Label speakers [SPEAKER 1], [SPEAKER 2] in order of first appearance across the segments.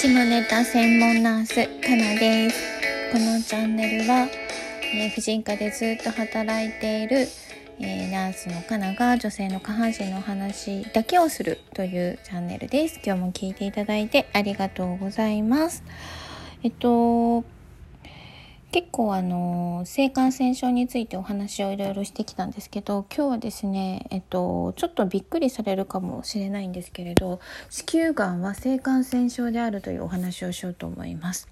[SPEAKER 1] 下ネタ専門ナースかなです。このチャンネルは、えー、婦人科でずっと働いている、えー、ナースのかなが女性の下半身の話だけをするというチャンネルです。今日も聞いていただいてありがとうございます。えっと結構あの性感染症についてお話をいろいろしてきたんですけど今日はですねえっとちょっとびっくりされるかもしれないんですけれど子宮がんは性感染症であるというお話をしようと思います。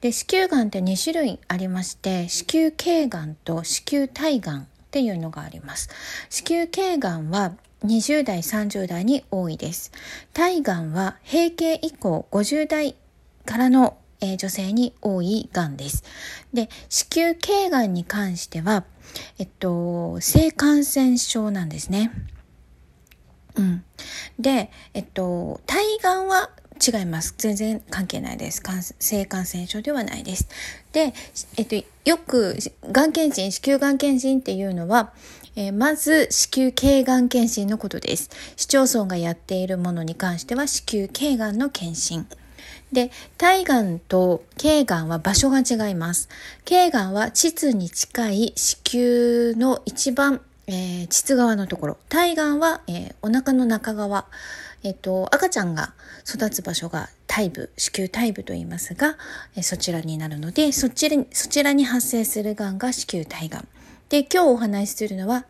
[SPEAKER 1] で子宮がんって2種類ありまして子宮頸がんと子宮体がんっていうのがあります。子宮頸がんは20代30代に多いです。体がんは閉経以降50代からのえー、女性に多いがんです。で、子宮頸がんに関しては、えっと、性感染症なんですね。うん。で、えっと、体がんは違います。全然関係ないです。性感染症ではないです。で、えっと、よく、がん検診、子宮がん検診っていうのは、えー、まず、子宮頸がん検診のことです。市町村がやっているものに関しては、子宮頸がんの検診。で、体がんと頸がんは場所が違います。頸がんは膣に近い子宮の一番、えー、膣側のところ。体がんは、えー、お腹の中側。えっ、ー、と、赤ちゃんが育つ場所が体部、子宮体部と言いますが、えそちらになるので、そちらに、そちらに発生するがが子宮体がん。で、今日お話しするのは、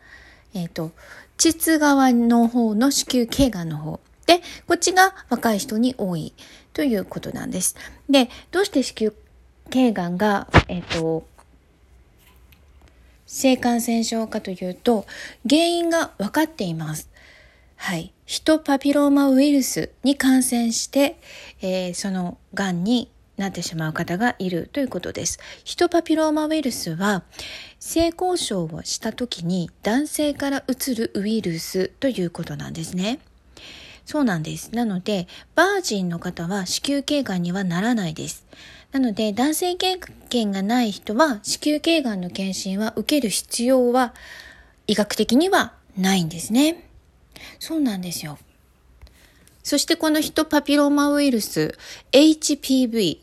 [SPEAKER 1] えっ、と、膣側の方の子宮頸がんの方。で、こっちが若い人に多いということなんです。で、どうして子宮頸がんが、えっ、ー、と、性感染症かというと、原因が分かっています。はい。ヒトパピローマウイルスに感染して、えー、そのがんになってしまう方がいるということです。ヒトパピローマウイルスは、性交渉をした時に男性からうつるウイルスということなんですね。そうなんです。なので、バージンの方は子宮頸がんにはならないです。なので、男性経験がない人は子宮頸がんの検診は受ける必要は医学的にはないんですね。そうなんですよ。そしてこのヒトパピローマウイルス HPV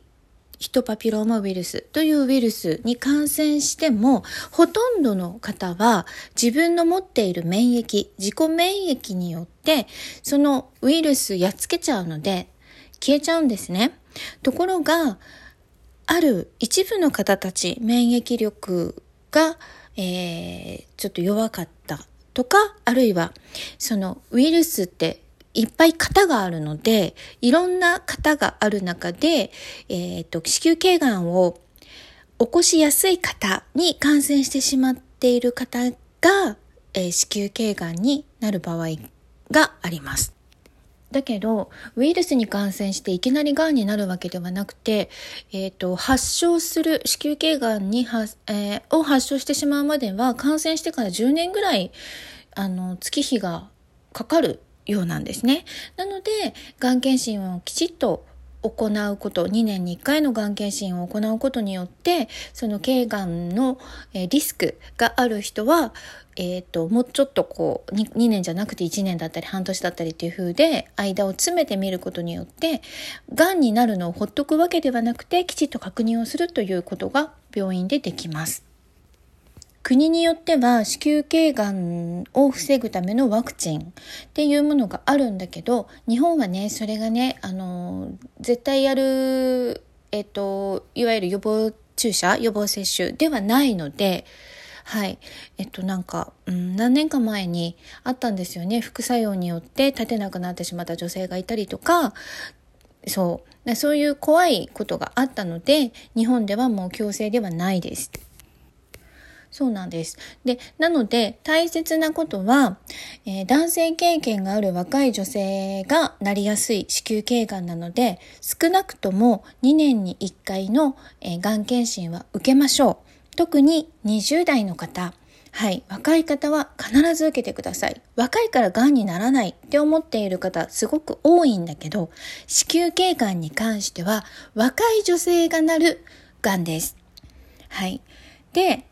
[SPEAKER 1] ヒトパピローマウイルスというウイルスに感染しても、ほとんどの方は自分の持っている免疫、自己免疫によって、そのウイルスやっつけちゃうので、消えちゃうんですね。ところが、ある一部の方たち、免疫力が、えー、ちょっと弱かったとか、あるいは、そのウイルスっていっぱい型があるので、いろんな型がある中で、えっ、ー、と、子宮頸がんを起こしやすい方に感染してしまっている方が、えー、子宮頸がんになる場合があります。だけど、ウイルスに感染していきなり癌になるわけではなくて、えっ、ー、と、発症する子宮頸がんには、えー、を発症してしまうまでは、感染してから10年ぐらい、あの、月日がかかるようなんですね。なので、がん検診をきちっと行うこと、2年に1回のがん検診を行うことによって、その頸がんのリスクがある人は、えっ、ー、と、もうちょっとこう2、2年じゃなくて1年だったり半年だったりっていう風で、間を詰めてみることによって、がんになるのをほっとくわけではなくて、きちっと確認をするということが病院でできます。国によっては子宮頸がんを防ぐためのワクチンっていうものがあるんだけど、日本はね、それがね、あの、絶対やる、えっと、いわゆる予防注射、予防接種ではないので、はい。えっと、なんか、うん、何年か前にあったんですよね。副作用によって立てなくなってしまった女性がいたりとか、そう。そういう怖いことがあったので、日本ではもう強制ではないです。そうなんです。で、なので大切なことは、えー、男性経験がある若い女性がなりやすい子宮頸がんなので、少なくとも2年に1回の、えー、がん検診は受けましょう。特に20代の方、はい。若い方は必ず受けてください。若いから癌にならないって思っている方すごく多いんだけど、子宮頸がんに関しては若い女性がなる癌です。はい。で、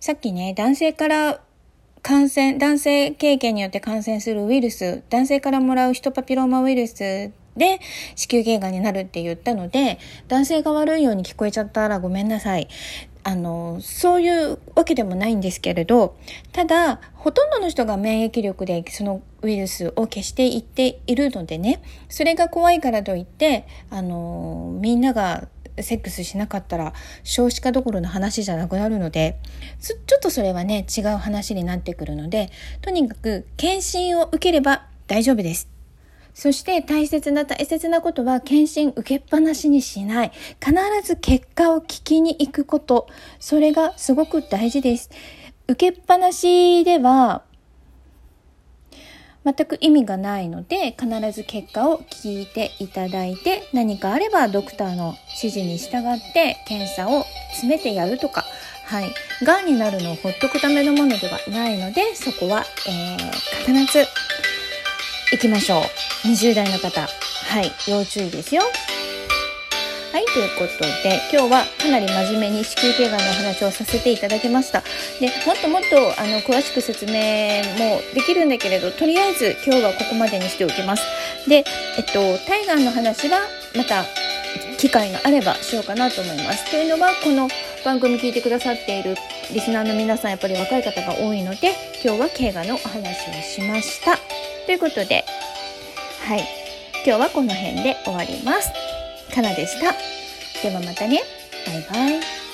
[SPEAKER 1] さっきね、男性から感染、男性経験によって感染するウイルス、男性からもらうヒトパピローマウイルスで子宮頸がんになるって言ったので男性が悪いように聞こえちゃったらごめんなさい。あのそういうわけでもないんですけれどただほとんどの人が免疫力でそのウイルスを消していっているのでねそれが怖いからといってあのみんながセックスしなかったら少子化どころの話じゃなくなるのでちょっとそれはね違う話になってくるのでとにかく検診を受ければ大丈夫です。そして大切な大切なことは検診受けっぱなしにしない。必ず結果を聞きに行くこと。それがすごく大事です。受けっぱなしでは全く意味がないので必ず結果を聞いていただいて何かあればドクターの指示に従って検査を詰めてやるとかはい。癌になるのをほっとくためのものではないので、そこは、えー、必ず行きましょう。20代の方。はい。要注意ですよ。はい、ということで、今日はかなり真面目に子宮頸がんのお話をさせていただきました。で、もっともっと、あの、詳しく説明もできるんだけれど、とりあえず今日はここまでにしておきます。で、えっと、体がんの話は、また、機会があればしようかなと思います。というのは、この番組聞いてくださっているリスナーの皆さん、やっぱり若い方が多いので、今日は経がのお話をしました。ということで、はい。今日はこの辺で終わります。かなでした。ではまたね。バイバイ。